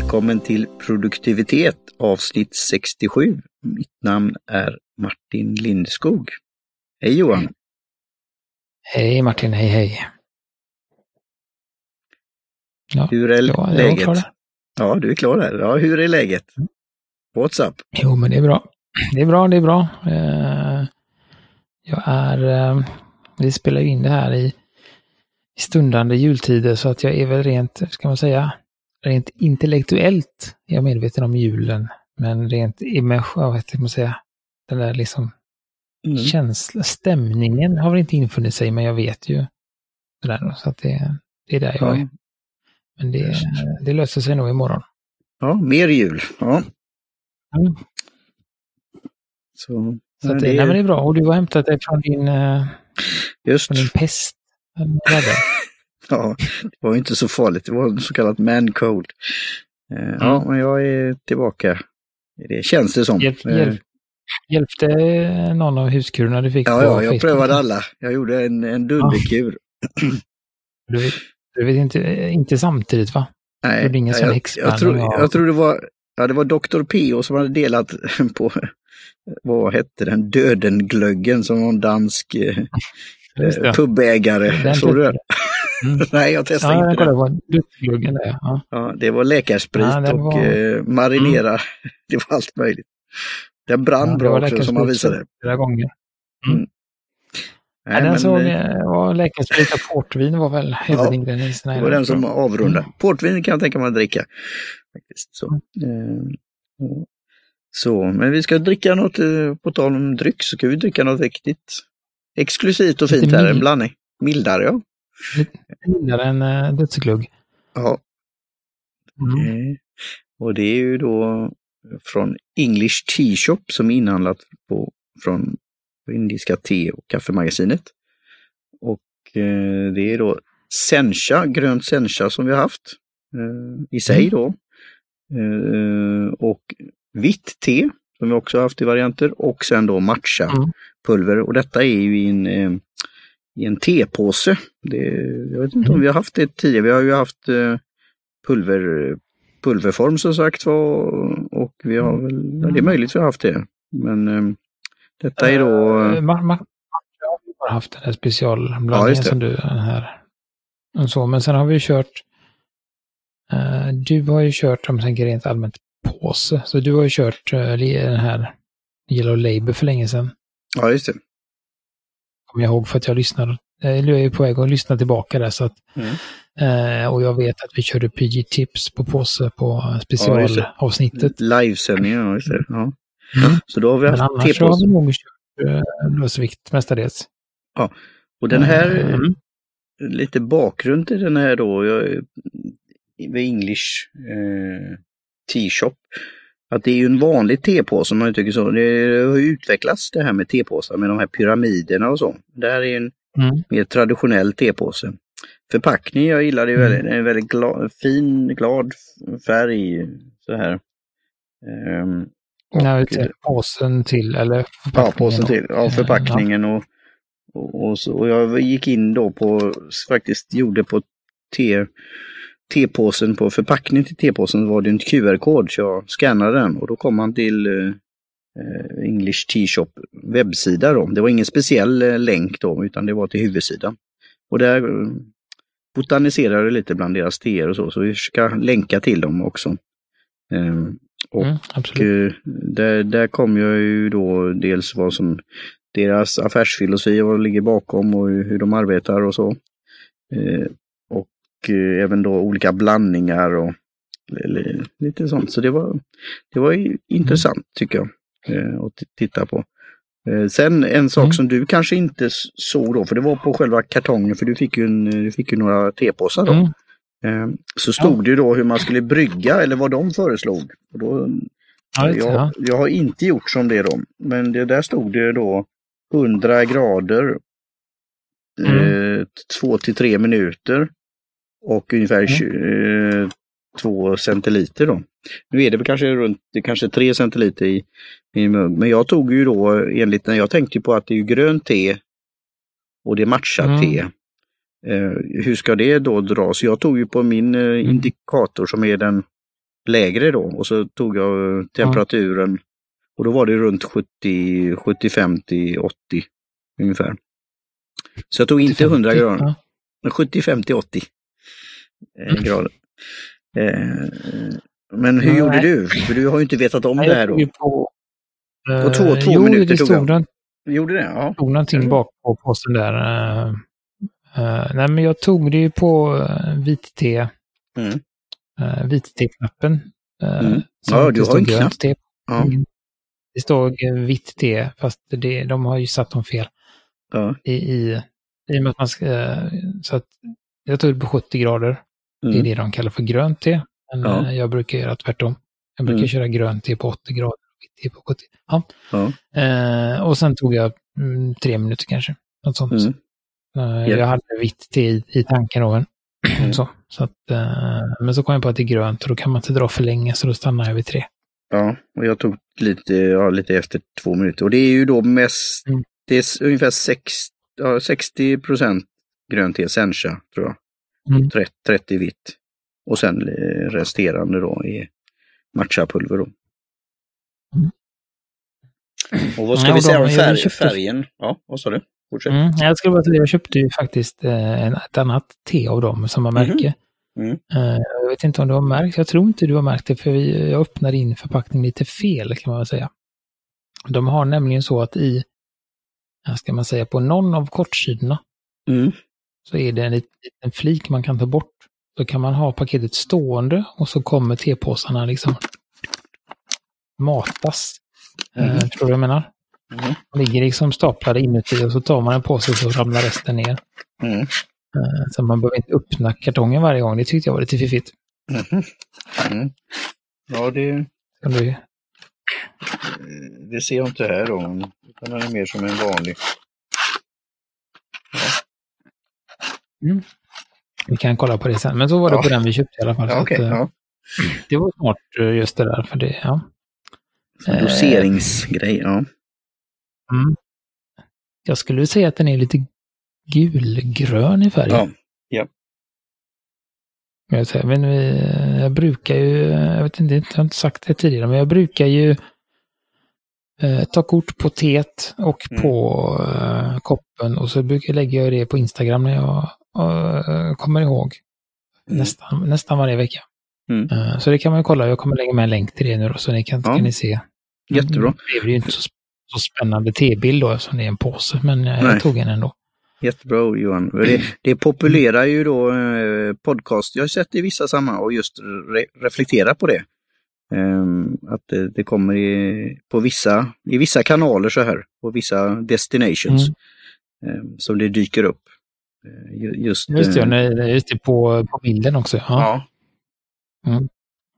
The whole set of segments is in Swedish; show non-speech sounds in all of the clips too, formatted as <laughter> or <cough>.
välkommen till produktivitet avsnitt 67. Mitt namn är Martin Lindskog. Hej Johan! Hej Martin, hej hej! Ja, hur är ja, läget? Ja, du är klar där. Ja, hur är läget? What's up? Jo, men det är bra. Det är bra, det är bra. Eh, jag är... Eh, vi spelar in det här i, i stundande jultider så att jag är väl rent, ska man säga, rent intellektuellt är jag medveten om julen. Men rent emotion, vad ska man säga, den där liksom mm. känsla, stämningen har väl inte infunnit sig, men jag vet ju. Det där, så att det, det är där jag är. Men det, det löser sig nog imorgon. Ja, mer jul. Ja. Mm. Så, så det, det, nej, men det är bra. Och du har hämtat det från din, eh, Just. Från din pest. <laughs> ja, det var inte så farligt. Det var en så kallad man cold. Eh. Ja, men jag är tillbaka. Det känns det som. Hjälp, hjälp, eh, hjälpte någon av huskurerna du fick? Ja, ja jag prövade alla. Jag gjorde en, en dunderkur. Ja. <clears throat> Du, vet, du vet inte, inte samtidigt va? Nej, det ingen jag, jag, jag, tror, jag tror det var, ja, det var Dr. P.O. som hade delat <laughs> på, vad hette den, Dödenglöggen som en dansk eh, <laughs> pubägare. Såg du den? Mm. <laughs> Nej, jag testade ja, inte. Det. Ja. ja, det var läkarsprit ja, och var... eh, marinera. Mm. <laughs> Det var allt möjligt. Den brann ja, bra också som man visade. Flera gånger. Mm. Mm. Nej, den men, såg, eh, var läkarsprit och portvin var väl <laughs> huvudingredienserna. Ja, det var den som avrundade. Mm. Portvin kan jag tänka mig att dricka. Så. Mm. Eh, så, men vi ska dricka något, eh, på tal om dryck, så ska vi dricka något riktigt exklusivt och fint här, en blandning. Mildare ja. Mildare än uh, dödsglugg. Ja. Mm. Eh, och det är ju då från English Tea Shop som är inhandlat på, från Indiska te och kaffemagasinet. Och eh, det är då sencha, grönt sencha som vi har haft eh, i sig mm. då. Eh, och vitt te som vi också haft i varianter och sen då matcha-pulver. Mm. Och detta är ju i en, eh, i en tepåse. Det, jag vet inte om mm. vi har haft det tidigare. Vi har ju haft eh, pulver, pulverform som sagt var och vi har väl, det är möjligt att vi har haft det. Men eh, detta är då... Uh, man, man, har haft den här specialblandningen ja, som du här. Och så, men sen har vi kört uh, du har ju kört, om tänker rent allmänt, påse. Så du har ju kört uh, den här Yellow Labour för länge sedan. Ja, just det. Kommer jag ihåg för att jag lyssnar, eller jag är på väg att lyssna tillbaka där så att, mm. eh, och jag vet att vi körde PG Tips på påse på specialavsnittet. Ja, Livesändningen, ja just det. Ja. Mm. Så då har vi haft Men annars har vi nog kört eh, lösvikt mestadels. Ja, och den här, mm. lite bakgrund till den här då, jag, med English eh, T-shop. Att det är ju en vanlig tepåse om man tycker så. Det har ju utvecklats det här med tepåsar med de här pyramiderna och så. Det här är en mm. mer traditionell tepåse. Förpackning, jag gillar det mm. väldigt, en väldigt glad, fin, glad färg så här. Um, Nej, påsen till eller Ja, påsen till. Ja, förpackningen och, och, och, så, och jag gick in då på, faktiskt gjorde på te tepåsen på förpackningen till tepåsen var det en QR-kod så jag scannade den och då kom man till eh, eh English T-shop webbsida. Då. Det var ingen speciell eh, länk då utan det var till huvudsidan. Och där eh, botaniserade lite bland deras teer och så, så vi ska länka till dem också. Eh, och mm, eh, där, där kom jag ju då dels vad som deras affärsfilosofi vad ligger bakom och hur de arbetar och så. Eh, Eh, även då olika blandningar och lite sånt. Så det var, det var intressant tycker jag eh, att titta på. Eh, sen en sak mm. som du kanske inte såg då, för det var på själva kartongen, för du fick ju, en, du fick ju några tepåsar då. Mm. Så stod det då hur man skulle brygga eller vad de föreslog. Och då, jag, jag har inte gjort som det då, men det där stod det då 100 grader, mm. eh, 2 till 3 minuter och ungefär 22 mm. centiliter då. Nu är det väl kanske runt det kanske 3 centiliter i min mugg, men jag tog ju då enligt jag tänkte på att det är grönt te och det är matcha-te. Mm. Eh, hur ska det då dras? Jag tog ju på min eh, mm. indikator som är den lägre då och så tog jag temperaturen och då var det runt 70, 75 till 80 ungefär. Så jag tog inte 100 grader. 75 till 80 mm. grader. Eh, men hur Nej. gjorde du? För du har ju inte vetat om Nej, det här då. På, uh, på två, två jo, minuter det tog jag. Den, gjorde det? Ja. Tog någonting bak på posten där. Uh, uh, nej men jag tog det ju på uh, vit-te. Mm. Uh, vit-te-knappen. Mm. Ja, du har en knapp. Ja. Mm. Det står vitt te, fast det, de har ju satt dem fel. Ja. I, i, I och med att man ska, så att jag tog det på 70 grader. Mm. Det är mm. det de kallar för grönt te. Men ja. jag brukar göra tvärtom. Jag brukar mm. köra grönt te på 80 grader och vitt te på 70. Ja. ja. Eh, och sen tog jag mm, tre minuter kanske. Något sånt. Mm. Eh, jag hade vitt te i, i tanken <clears throat> Mm. Så, så att, eh, men så kom jag på att det är grönt och då kan man inte dra för länge så då stannar jag vid tre. Ja, och jag tog lite, ja, lite efter två minuter. Och det är ju då mest, mm. det är ungefär 60, ja, 60 procent grönt te, sencha tror jag. Mm. 30, 30 vitt. Och sen resterande då i matchapulver. Då. Mm. Och vad ska ja, vi säga om färg, färgen? Ja, vad sa du? Fortsätt. Mm, jag skulle bara säga, jag köpte ju faktiskt eh, ett annat te av dem, samma märke. Mm. Mm. jag vet inte om du har märkt, jag tror inte du har märkt det, för vi, jag öppnade in förpackningen lite fel kan man väl säga. De har nämligen så att i, ska man säga, på någon av kortsidorna mm. Så är det en liten flik man kan ta bort. Så kan man ha paketet stående och så kommer tepåsarna liksom matas. Mm. Förstår du jag menar? Mm. De ligger liksom staplade inuti och så tar man en påse och så ramlar resten ner. Mm. Så man behöver inte öppna kartongen varje gång. Det tyckte jag var lite fiffigt. Mm. Mm. Ja, det... Du... Det ser jag inte här då. Utan den är mer som en vanlig. Ja. Mm. Vi kan kolla på det sen. Men så var det ja. på den vi köpte i alla fall. Ja, okay, att, eh, ja. Det var smart eh, just det där. För det, ja. Doseringsgrej, ja. Mm. Jag skulle säga att den är lite gulgrön i färgen. Ja. ja. Jag, säga, men jag brukar ju, jag vet inte, jag har inte sagt det tidigare, men jag brukar ju eh, ta kort på teet och mm. på eh, koppen och så brukar jag lägga det på Instagram när jag eh, kommer ihåg. Mm. Nästan, nästan varje vecka. Mm. Eh, så det kan man kolla, jag kommer lägga med en länk till det nu då, så ni kan, ja. kan ni se. Jättebra. Det blir ju inte så, så spännande tebild då eftersom det är en påse, men jag Nej. tog en ändå. Jättebra Johan. Det, det populerar ju då eh, podcast. Jag har sett i vissa sammanhang och just re, reflektera på det. Um, att det, det kommer i, på vissa, i vissa kanaler så här, på vissa destinations. Mm. Um, som det dyker upp. Uh, just, just det, uh, just det på, på bilden också. Ja. ja. Mm.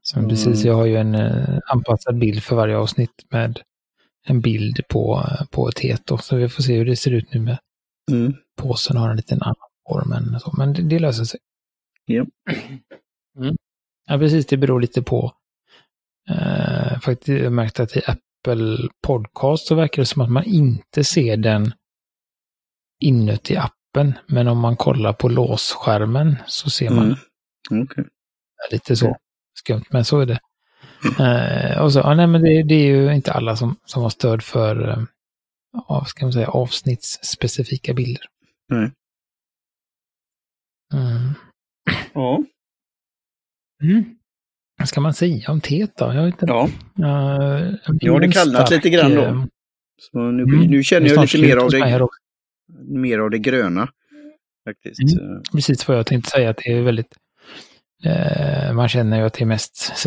Så mm. precis, jag har ju en uh, anpassad bild för varje avsnitt med en bild på, på teet. Så vi får se hur det ser ut nu med mm påsen har en liten annan form än så, men det, det löser sig. Ja. Mm. Ja, precis, det beror lite på. Eh, faktiskt, jag märkte att i Apple Podcast så verkar det som att man inte ser den inuti appen, men om man kollar på låsskärmen så ser man mm. okay. lite så skumt, men så är det. Eh, och så, ja, nej, men det, det, är ju inte alla som, som har stöd för eh, ska man säga, avsnittsspecifika bilder. Nej. Mm. Ja. Mm. Vad ska man säga om teet då? Jag inte. Ja. Uh, nu har det kallnat stark, lite grann då. Eh, Så nu, mm, nu känner jag lite mer av, det, mer av det gröna. Faktiskt. Mm, precis vad jag tänkte säga, att det är väldigt... Uh, man känner ju att det är mest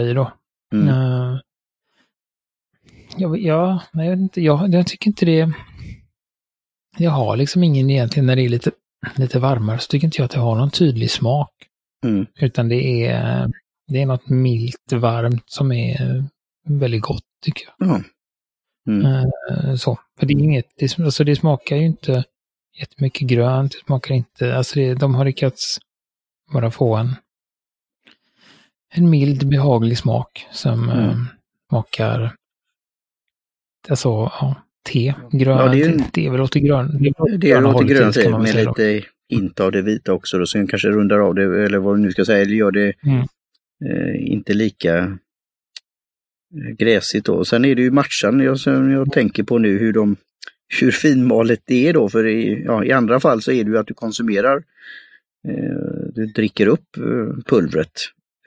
i då. Mm. Uh, jag, ja, jag, vet inte, jag, jag tycker inte det jag har liksom ingen egentligen när det är lite, lite varmare så tycker inte jag att det har någon tydlig smak. Mm. Utan det är, det är något milt varmt som är väldigt gott tycker jag. Mm. Mm. Så, för det är inget, det, alltså det smakar ju inte jättemycket grönt, det smakar inte, alltså det, de har lyckats bara få en, en mild behaglig smak som mm. äh, smakar, alltså ja, te. Grön, ja, det, är, det är väl åt det grön, det, det är åt det gröna te med lite inte av det vita också då, så kanske rundar av det eller vad du nu ska säga, eller gör det mm. eh, inte lika eh, gräsigt då. Sen är det ju matchan jag, som jag tänker på nu hur de hur finmalet det är då, för i, ja, i andra fall så är det ju att du konsumerar, eh, du dricker upp eh, pulvret.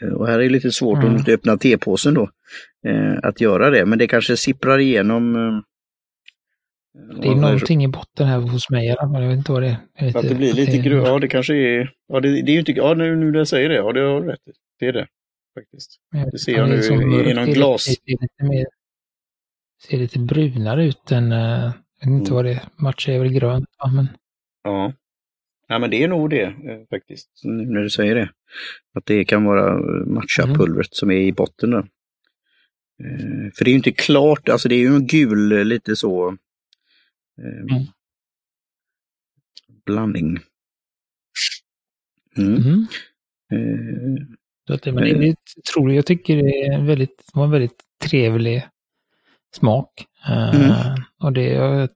Eh, och här är det lite svårt mm. om du öppnar tepåsen då, eh, att göra det, men det kanske sipprar igenom eh, det är någonting i botten här hos mig men jag vet inte vad det är. Lite, att det blir lite grönt, ja det kanske är, ja det, det är ju inte, ja nu, nu när jag säger det, ja det har rätt Det är det faktiskt. Det ser jag nu någon glas. Det ser lite, mer, ser lite brunare ut än, jag vet inte mm. vad det är, match är väl grönt ja, men. Ja. Ja men det är nog det eh, faktiskt, när du säger det. Att det kan vara matcha-pulvret mm. som är i botten. Eh, för det är ju inte klart, alltså det är ju en gul lite så Eh, mm. Blandning. Mm. Mm. Eh, det, men det, det tror jag tycker det är en väldigt, var en väldigt trevlig smak. Uh, och det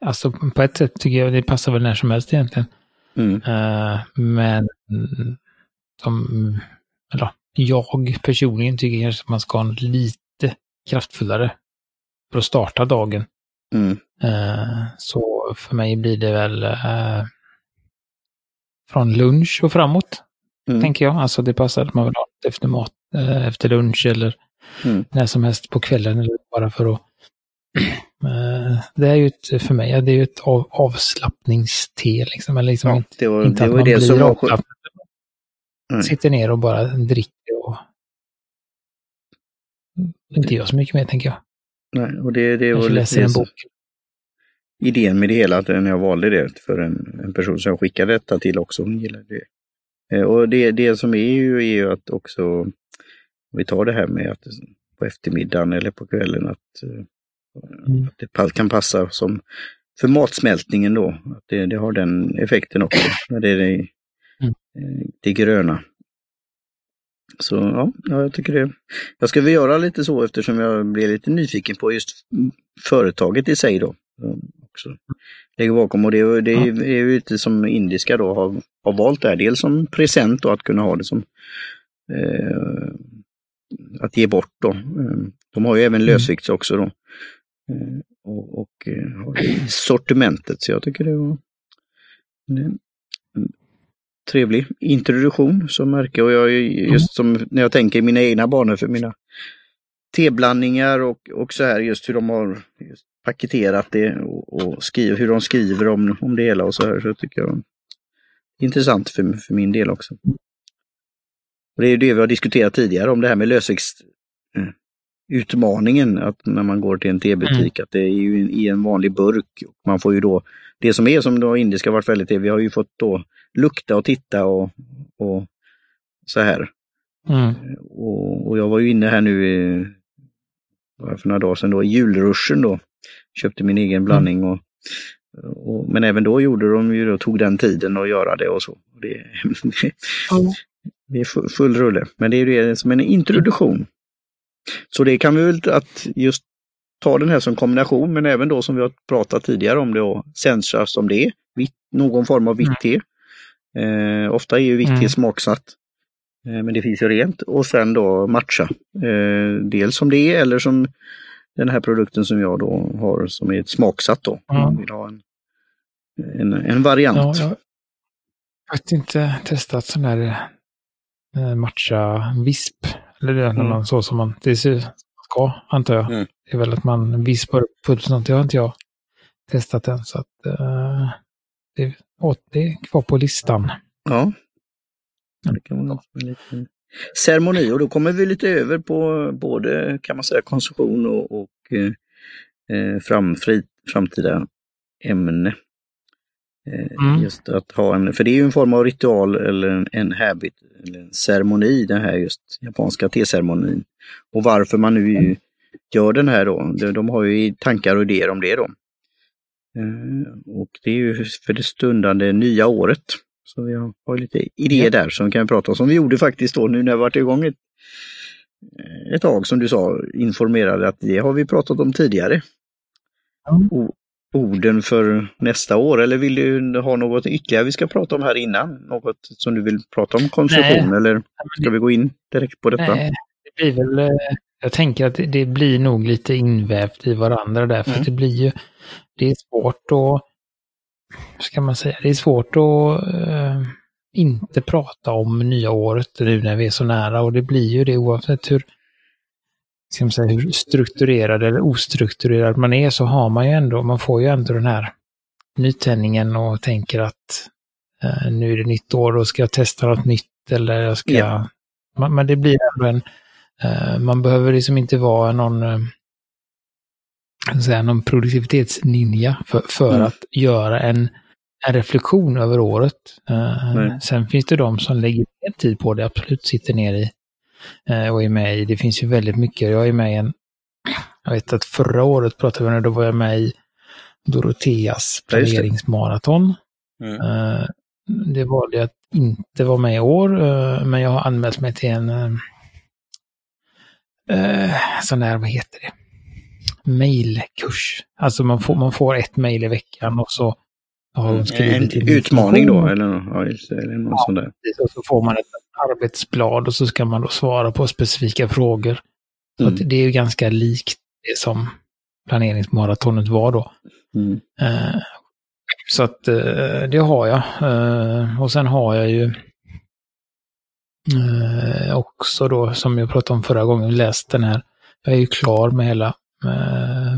Alltså på ett sätt tycker jag det passar väl när som helst egentligen. Mm. Uh, men som, eller, jag personligen tycker att man ska ha en lite kraftfullare för att starta dagen. Mm. Eh, så för mig blir det väl eh, från lunch och framåt, mm. tänker jag. Alltså det passar att man vill ha det efter mat, eh, efter lunch eller mm. när som helst på kvällen eller bara för att <clears throat> det är ju ett, för mig, det är ju ett av, avslappningste liksom. Eller liksom ja, det var, inte det var man det blir avslappnad. Mm. Sitter ner och bara dricker och inte gör så mycket mer tänker jag. Nej, och det, det var lite en bok. Idén med det hela, när jag valde det för en, en person som jag skickade detta till också, hon gillade det. Eh, och det, det som är ju, är ju att också, om vi tar det här med att på eftermiddagen eller på kvällen, att, eh, mm. att det kan passa som för matsmältningen då, att det, det har den effekten också, när det är det, mm. Eh, det gröna. Så ja, jag tycker det. Jag ska väl göra lite så eftersom jag blev lite nyfiken på just företaget i sig då. Också. Lägger bakom och det, det är, det är ju lite som indiska då har, har valt det här. Dels som present då att kunna ha det som eh, att ge bort då. Eh, de har ju även mm. lösvikts också då. Eh, och, och eh, har det sortimentet så jag tycker det var trevlig introduktion som märke och jag just som när jag tänker i mina egna banor för mina teblandningar och, och så här just hur de har paketerat det och, och skriver, hur de skriver om, om det hela och så här så tycker jag är intressant för, för min del också. Och Det är det vi har diskuterat tidigare om det här med lösviktsutmaningen, eh, att när man går till en tebutik, mm. att det är ju i en vanlig burk. Man får ju då, det som är som då indiska varit väldigt vi har ju fått då lukta och titta och, och så här. Mm. Och, och, jag var ju inne här nu i, för några dagar sedan då, i julruschen då. Köpte min egen mm. blandning och, och, men även då gjorde de ju då, tog den tiden att göra det och så. Det, mm. det är <laughs> full rulle, men det är ju det som en introduktion. Så det kan vi väl att just ta den här som kombination, men även då som vi har pratat tidigare om det och sensa som det är, någon form av vitt mm. te. Eh, ofta är ju vitt mm. smaksatt. Eh, men det finns ju rent. Och sen då matcha. Eh, dels som det är eller som den här produkten som jag då har som är smaksatt då. Mm. Man vill ha en, en, en variant. Ja, jag har faktiskt inte testat sån här eh, matcha visp. Eller det är mm. någon så som man det ska, antar jag. Mm. Det är väl att man vispar upp pulsen. Det har inte jag testat än. Så att, uh, det det är kvar på listan. Ja. Det kan vara en liten ceremoni och då kommer vi lite över på både kan man säga konsumtion och, och eh, eh fram, fri, framtida ämne. Eh, mm. Just att ha en, för det är ju en form av ritual eller en, en habit, eller en ceremoni, den här just japanska teceremonin. Och varför man nu mm. gör den här då, de, de har ju tankar och idéer om det då. Eh, och det är ju för det stundande nya året. Så vi har lite idéer där som vi kan prata om. Som vi gjorde faktiskt då nu när vi varit igång ett, ett tag som du sa, informerade att det har vi pratat om tidigare. Mm. orden för nästa år? Eller vill du ha något ytterligare vi ska prata om här innan? Något som du vill prata om konsumtion? Nej. Eller ska vi gå in direkt på detta? Nej, det blir väl, eh, jag tänker att det blir nog lite invävt i varandra där. För mm. det blir ju, det är svårt att, ska man säga, det är svårt att äh, inte prata om nya året nu när vi är så nära. Och det blir ju det oavsett hur, ska man säga, hur strukturerad eller ostrukturerad man är så har man ju ändå, man får ju ändå den här nytändningen och tänker att eh, nu är det nytt år och ska jag testa något nytt eller jag ska... Ja. Man, men det blir ändå en... Eh, man behöver liksom inte vara någon, eh, säga, någon produktivitetsninja för, för mm. att göra en, en reflektion över året. Eh, sen finns det de som lägger mer tid på det, absolut sitter ner i Eh, och är med i, det finns ju väldigt mycket, jag är med i en, jag vet att förra året pratade vi om då var jag med i Doroteas planeringsmaraton. Mm. Eh, det valde jag att inte vara med i år, men jag har anmält mig till en sån där, vad heter det, mailkurs. Alltså man får, man får ett mail i veckan och så har hon skrivit en utmaning då, eller, ja, eller något ja, sånt där. Och så får man ett arbetsblad och så ska man då svara på specifika frågor. Så mm. det är ju ganska likt det som planeringsmaratonet var då. Mm. Eh, så att eh, det har jag. Eh, och sen har jag ju eh, också då, som jag pratade om förra gången, läst den här. Jag är ju klar med hela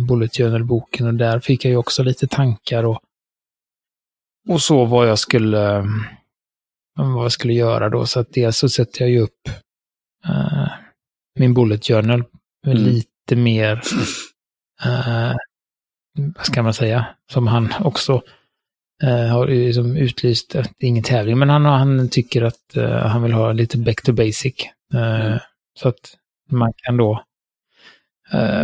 Bullet Journal-boken och där fick jag ju också lite tankar och, och så vad jag skulle vad jag skulle göra då. Så att dels så sätter jag ju upp uh, min bullet journal mm. lite mer, uh, vad ska man säga, som han också uh, har liksom utlyst, det är ingen tävling, men han, han tycker att han vill ha lite back to basic. Mm. Så att man kan då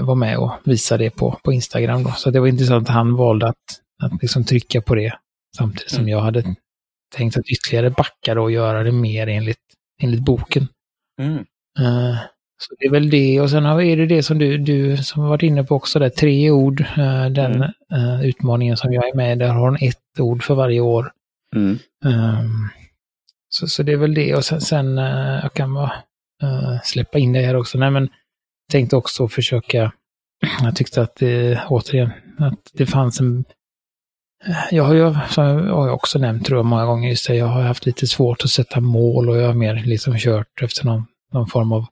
vara med och visa det på, på Instagram. Då. Så det var intressant att han valde att, att liksom trycka på det samtidigt som mm. jag hade tänkt att ytterligare backa och göra det mer enligt, enligt boken. Mm. Uh, så det är väl det och sen är det det som du, du som har varit inne på också, där, tre ord. Uh, den mm. uh, utmaningen som jag är med där har hon ett ord för varje år. Mm. Um, så, så det är väl det och sen, sen jag kan bara släppa in det här också. Nej men tänkte också försöka, jag tyckte att det, återigen, att det fanns en jag har ju, som jag också nämnt tror jag många gånger, just det, jag har haft lite svårt att sätta mål och jag har mer liksom kört efter någon, någon form av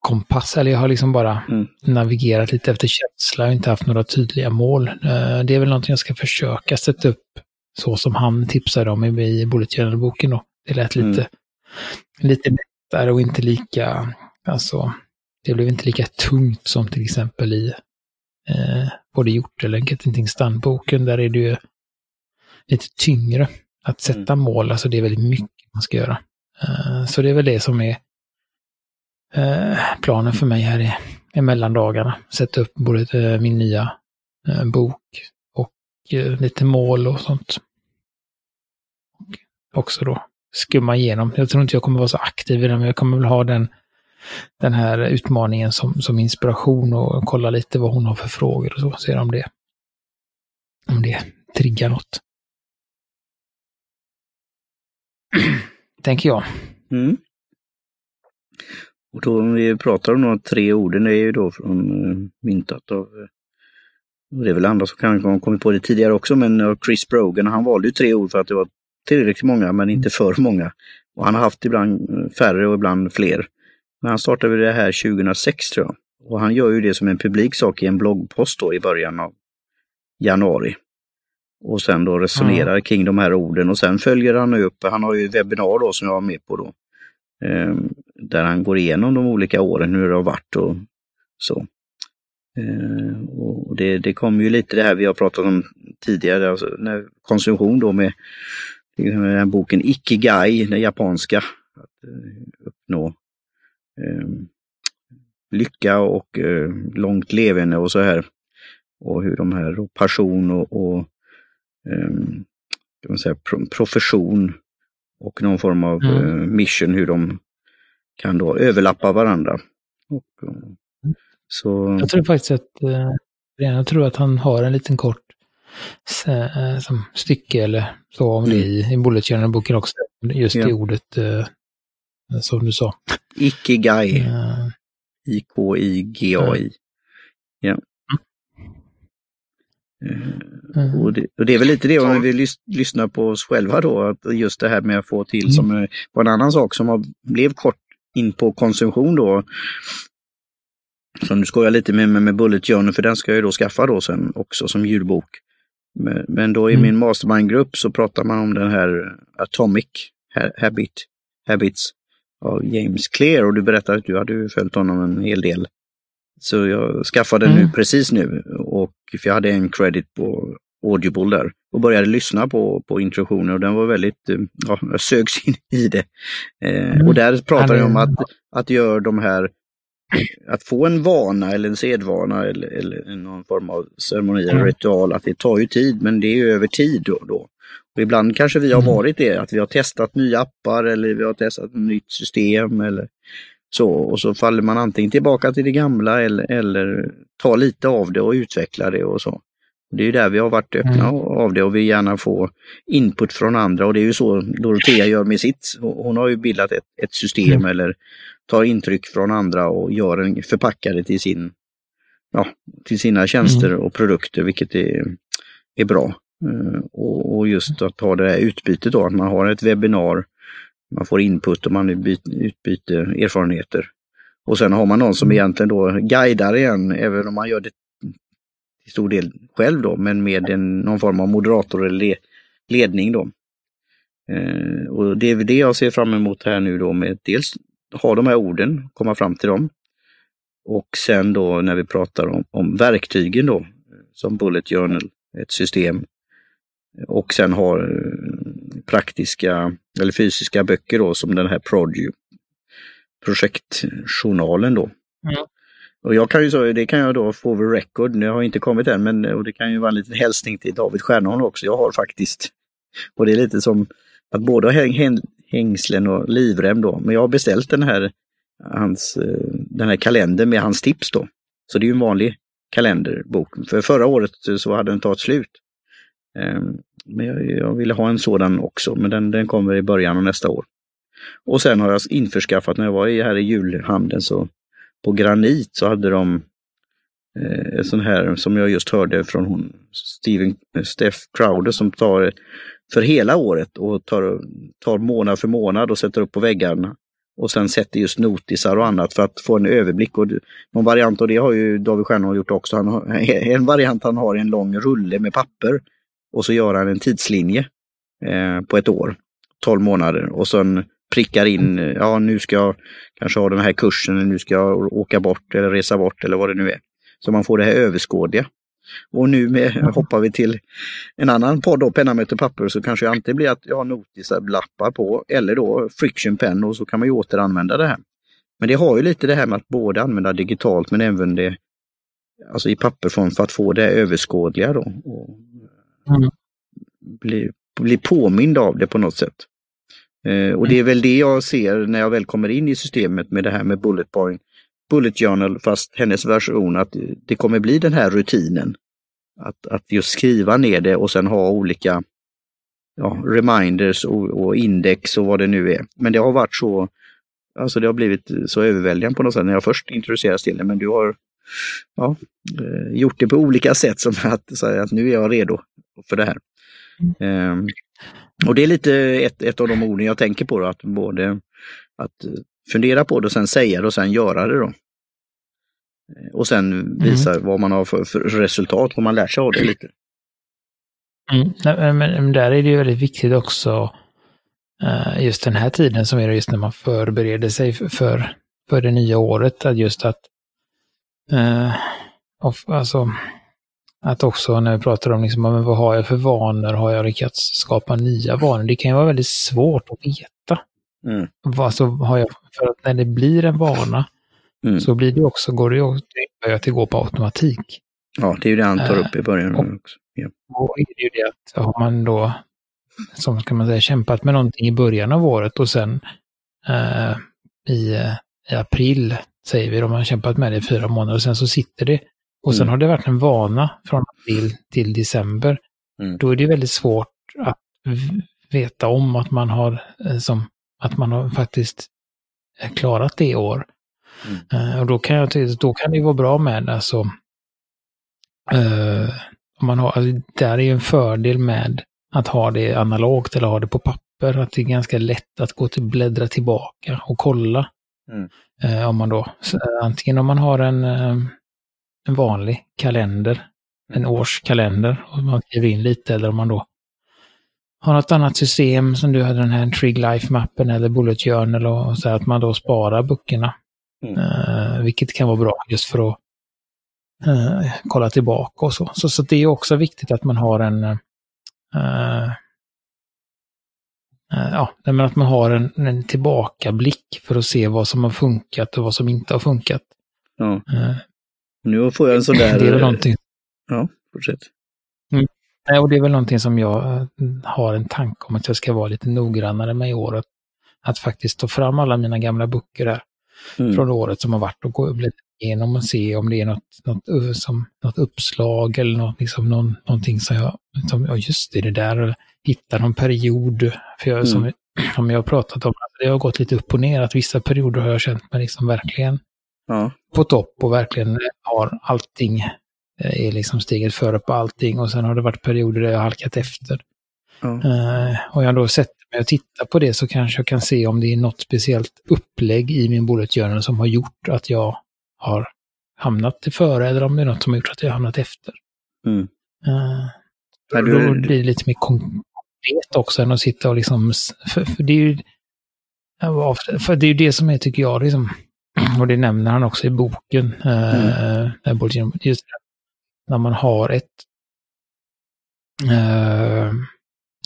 kompass. Eller jag har liksom bara mm. navigerat lite efter känsla och inte haft några tydliga mål. Eh, det är väl någonting jag ska försöka sätta upp så som han tipsade om i Bullet Journal-boken då. Det lät lite, mm. lite lättare och inte lika, alltså, det blev inte lika tungt som till exempel i eh, både gjort eller Getting Done-boken, där är det ju lite tyngre att sätta mm. mål, alltså det är väldigt mycket man ska göra. Uh, så det är väl det som är uh, planen för mig här i, i mellandagarna. Sätta upp både uh, min nya bok och lite mål och sånt. Och också då skumma igenom. Jag tror inte jag kommer vara så aktiv i den, men jag kommer väl ha den den här utmaningen som, som inspiration och kolla lite vad hon har för frågor och så. Se om det, om det triggar något. <clears throat> Tänker jag. Mm. Och då om vi pratar om de tre orden, det är ju då från eh, myntat av, eh, det är väl andra som kanske har kommit på det tidigare också, men eh, Chris Brogan, han valde ju tre ord för att det var tillräckligt många, men inte för många. Och han har haft ibland färre och ibland fler. Men han startade det här 2006 tror jag. Och han gör ju det som en publik sak i en bloggpost då i början av januari. Och sen då resonerar mm. kring de här orden och sen följer han upp, han har ju webbinar då som jag var med på då. Eh, där han går igenom de olika åren, hur det har varit och så. Eh, och det, det kommer ju lite det här vi har pratat om tidigare, alltså när konsumtion då med, med den boken Ikigai, den japanska. Att eh, uppnå lycka och eh, långt levande och så här. Och hur de här, och passion och, och eh, kan man säga, profession och någon form av mm. eh, mission, hur de kan då överlappa varandra. Och, så... Jag tror faktiskt att, eh, jag tror att han har en liten kort eh, som stycke eller så om det i, i Bullet Journal-boken också. Just Ja. det ordet eh, som du sa. Ikigai. Eh, I-K-I-G-A-I. Ja. Eh, mm. Och det, och det är väl lite det om vi lys, lyssnar på oss själva då, att just det här med att få till som eh, var en annan sak som har, blev kort in på konsumtion då. Som du skojar lite med, med, med Bullet Journal, för den ska jag ju då skaffa då sen också som ljudbok. Men, men då i Mm. min mastermind-grupp så pratar man om den här Atomic Ha- Habit, Habits av James Clear och du berättade att du hade följt honom en hel del. Så jag skaffade den nu Mm. precis nu och för jag hade en credit på Audible där och började lyssna på, på introduktionen och den var väldigt, eh, ja, jag sögs in i det. Eh, Mm. Och där pratar jag om att, att göra de här, att få en vana eller en sedvana eller, eller någon form av ceremoni eller Mm. ritual, att det tar ju tid men det är ju över tid då. då. Och ibland kanske vi har Mm. varit det, att vi har testat nya appar eller vi har testat ett nytt system eller så. Och så faller man antingen tillbaka till det gamla eller, eller tar lite av det och utvecklar det och så. Det är ju där vi har varit öppna Mm. av det och vi gärna får input från andra och det är ju så Dorotea gör med sitt. Hon har ju bildat ett, ett system Mm. eller tar intryck från andra och gör en, förpackar det till, sin, ja, till sina tjänster Mm. och produkter vilket är, är bra. Eh, Och, och just att ha det här utbytet då, att man har ett webbinar, man får input och man utbyter, erfarenheter. Och sen har man någon som Mm. egentligen då guidar igen, även om man gör det till stor del själv då, men med en, någon form av moderator eller le, ledning då. Eh, och det är det jag ser fram emot här nu då med dels ha de här orden, komma fram till dem. Och sen då när vi pratar om, om verktygen då, som Bullet Journal, ett system. Och sen har eh, praktiska eller fysiska böcker då som den här Produ, projektjournalen då. Mm. Och jag kan ju säga, det kan jag då få över record, det har inte kommit än, men och det kan ju vara en liten hälsning till David Stjernholm också. Jag har faktiskt, och det är lite som att både häng, hängslen och livrem då, men jag har beställt den här, hans, eh, den här kalendern med hans tips då. Så det är ju en vanlig kalenderbok. För förra året så hade den tagit slut. Ehm, men jag, jag ville ha en sådan också, men den, den kommer i början av nästa år. Och sen har jag införskaffat, när jag var här i julhandeln så på Granit så hade de eh, en sån här som jag just hörde från hon, Steven, eh, Steph Crowder som tar för hela året och tar, tar månad för månad och sätter upp på väggarna. Och sen sätter just notisar och annat för att få en överblick. Och någon variant av det har ju David Stjernholm gjort också. Han har, <laughs> en variant han har är en lång rulle med papper och så gör han en tidslinje eh, på ett år, 12 månader och sen prickar in, ja nu ska jag kanske ha den här kursen, eller nu ska jag åka bort eller resa bort eller vad det nu är. Så man får det här överskådliga. Och nu med, <laughs> hoppar vi till en annan podd då, penna möter papper, så kanske det antingen blir att jag har notisar, lappar på eller då friction pen och så kan man ju återanvända det här. Men det har ju lite det här med att både använda digitalt men även det alltså i papperform för att få det överskådliga då. Och Mm. bli, bli påmind av det på något sätt. Eh, och det är väl det jag ser när jag väl kommer in i systemet med det här med bullet point, bullet journal, fast hennes version att det kommer bli den här rutinen. Att, att just skriva ner det och sen ha olika ja, reminders och, och index och vad det nu är. Men det har varit så, alltså det har blivit så överväldigande på något sätt när jag först introducerades till det. Men du har ja, eh, gjort det på olika sätt som att säga att nu är jag redo för det här. Um, och det är lite ett, ett av de orden jag tänker på, då, att både att fundera på det och sen säga det och sen göra det. då. Eh, Och sen visa vad man har för, för resultat, vad man lär sig av det lite. Mm. Men, men där är det ju väldigt viktigt också eh, just den här tiden som är just när man förbereder sig för, för, det nya året. Att just att eh, alltså, att också när vi pratar om liksom, men vad har jag för vanor, har jag lyckats skapa nya vanor? Det kan ju vara väldigt svårt att veta. Mm. Vad, alltså, har jag, för att när det blir en vana Mm. så blir det också, går det ju att det går på automatik. Ja, det är ju det han tar Eh, upp i början och- också. Ja. Och är det ju det att har man då, som ska man säga, kämpat med någonting i början av året och sen eh, i, i april, säger vi, om man har kämpat med det i fyra månader och sen så sitter det. Och sen Mm. har det varit en vana från april till december. Mm. Då är det väldigt svårt att veta om att man har, eh, som, att man har faktiskt eh, klarat det i år. Mm. Och då kan jag då kan det vara bra med alltså, uh, om man har, alltså, där är ju en fördel med att ha det analogt eller ha det på papper, att det är ganska lätt att gå till bläddra tillbaka och kolla. Mm. Uh, om man då, så, antingen om man har en, uh, en vanlig kalender, en årskalender, och man skriver in lite, eller om man då har något annat system som du hade den här Trig Life-mappen eller Bullet Journal och så att man då sparar böckerna. Mm. Uh, vilket kan vara bra just för att uh, kolla tillbaka och så. så. Så det är också viktigt att man har en uh, ja, men att man har en, en tillbakablick för att se vad som har funkat och vad som inte har funkat. Ja. nu får jag en sån där... Det är väl någonting. Ja, fortsätt. Mm. Och det är väl någonting som jag har en tanke om att jag ska vara lite noggrannare med i år. Att, att faktiskt ta fram alla mina gamla böcker där mm. från året som har varit och gå igenom och se om det är något, något, som, något uppslag eller något, liksom någon, någonting som jag, som, ja just det, det där, hitta någon period. För jag, mm. som, <clears throat> som jag har pratat om, det har gått lite upp och ner, att vissa perioder har jag känt mig liksom verkligen ja. på topp och verkligen har allting, eh, är liksom steget före på allting och sen har det varit perioder där jag har halkat efter. Ja. Uh, och jag då sett med att titta på det så kanske jag kan se om det är något speciellt upplägg i min bullet journal som har gjort att jag har hamnat till före eller om det är något som har gjort att jag har hamnat efter. Mm. Uh, då du... blir det lite mer konkret också än att sitta och liksom, för, för det är ju för det är ju det som är, tycker jag, liksom, <clears throat> och det nämner han också i boken, mm. uh, just när man har ett, uh,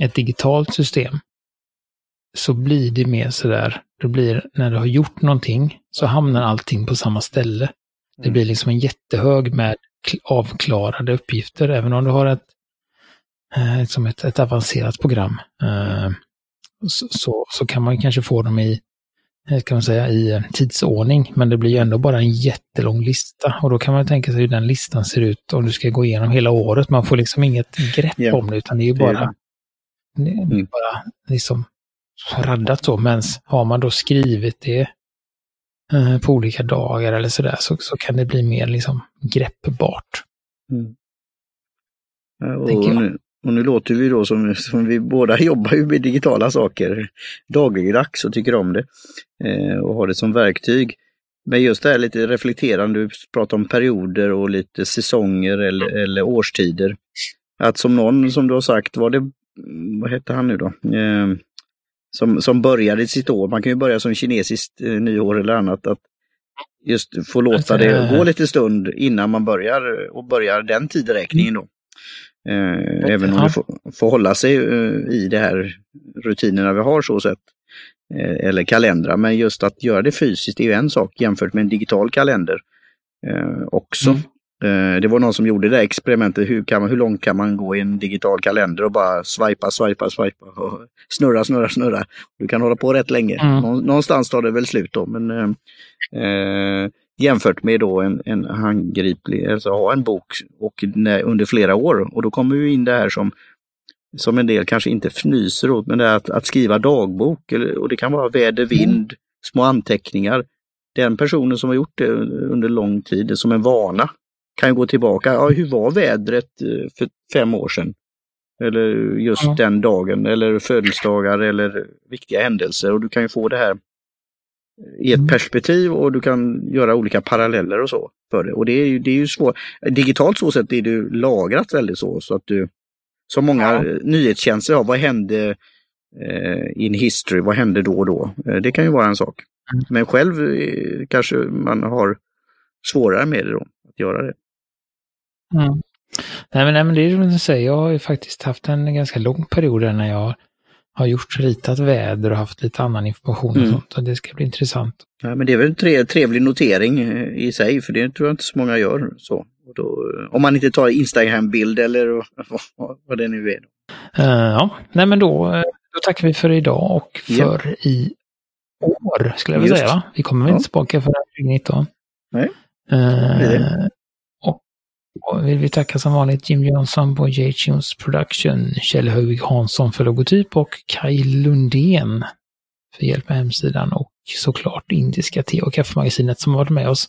ett digitalt system så blir det mer sådär, det blir när du har gjort någonting så hamnar allting på samma ställe. Det mm. blir liksom en jättehög med avklarade uppgifter, även om du har ett, eh, som ett, ett avancerat program. Eh, så, så, så, kan man kanske få dem i, eh, kan man säga, i tidsordning, men det blir ju ändå bara en jättelång lista. Och då kan man tänka sig hur den listan ser ut om du ska gå igenom hela året. Man får liksom inget grepp yeah. om det, utan det är ju bara, det är mm. bara liksom raddat så, men har man då skrivit det eh, på olika dagar eller sådär så, så kan det bli mer liksom greppbart. Mm. Och, nu, och nu låter vi då som, som vi båda <laughs> jobbar ju med digitala saker dagligdags och tycker om det eh, och har det som verktyg. Men just det här lite reflekterande, du pratar om perioder och lite säsonger eller, eller årstider. Att som någon som du har sagt, var det, vad hette han nu då? Eh, som, som började sitt år. Man kan ju börja som kinesiskt eh, nyår eller annat. Att just få låta det gå lite stund innan man börjar och börjar den tideräkningen då. Eh, även om det får, får hålla sig eh, i det här rutinerna vi har så sett. Eh, eller kalendrar, men just att göra det fysiskt är ju en sak jämfört med en digital kalender eh, också. Mm. Eh, det var någon som gjorde det experimentet, hur, kan man, hur långt kan man gå i en digital kalender och bara swipa, swipa, swipa och snurra, snurra, snurra. Du kan hålla på rätt länge. Mm. Någonstans tar det väl slut då, men eh, eh, jämfört med då en, en handgriplig, alltså ha en bok och när, under flera år. Och då kommer vi in det här som, som en del kanske inte fnyser åt, men det är att, att skriva dagbok. Eller, och det kan vara väder, vind, små anteckningar. Den personen som har gjort det under lång tid, som en vana, kan gå tillbaka. Ja, hur var vädret eh, för fem år sedan? Eller just ja. den dagen, eller födelsedagar eller viktiga händelser. Och du kan ju få det här i ett mm. perspektiv och du kan göra olika paralleller och så för det. Och det är ju, det är ju svårt. Digitalt så sätt är det lagrat väldigt så, så att du, som många ja. nyhetstjänster har, vad hände eh, in history, vad hände då och då? Eh, det kan ju vara en sak. Mm. Men själv eh, kanske man har svårare med det då, att göra det. Mm. Nej, men, nej, men det är som du säger, jag har ju faktiskt haft en ganska lång period när jag har gjort ritat väder och haft lite annan information och mm. sånt. Och det ska bli intressant. Ja, men det är väl en tre, trevlig notering eh, i sig, för det tror jag inte så många gör. så. Då, om man inte tar Instagram-bild eller vad, vad det nu är. Uh, ja, nej men då, eh, då tackar vi för idag och för ja. i år, skulle jag vilja säga. Va? Vi kommer väl ja. inte tillbaka för 2019. Nej. Uh, Och vill vi tacka som vanligt Jim Johnson på J-Tunes Production, Kjell Högvig Hansson för logotyp och Kai Lundén för hjälp med hemsidan och såklart Indiska te och kaffemagasinet som varit med oss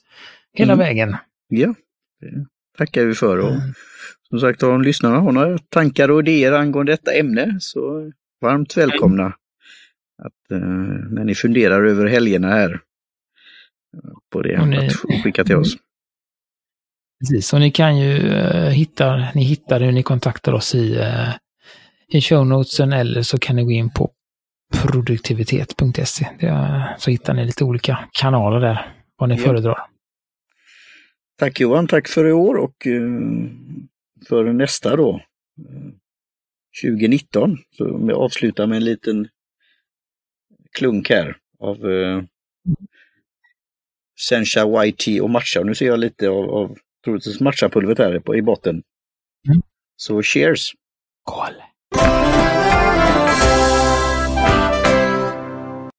hela mm. vägen. Ja, det tackar vi för. Och mm. Som sagt, om lyssnarna har några tankar och idéer angående detta ämne så varmt välkomna att, uh, när ni funderar över helgerna här på det, ni, att skicka till oss. Precis, och ni kan ju uh, hitta, ni hittar hur ni kontaktar oss i, uh, i shownotesen eller så kan ni gå in på produktivitet.se. Så hittar ni lite olika kanaler där, vad ni ja. föredrar. Tack Johan, tack för i år och för nästa då, 2019. Så vi avslutar med en liten klunk här av eh, Sencha YT och matcha. Nu ser jag lite av, av troligtvis matchapulvret här i botten. Mm. Så cheers! Skål!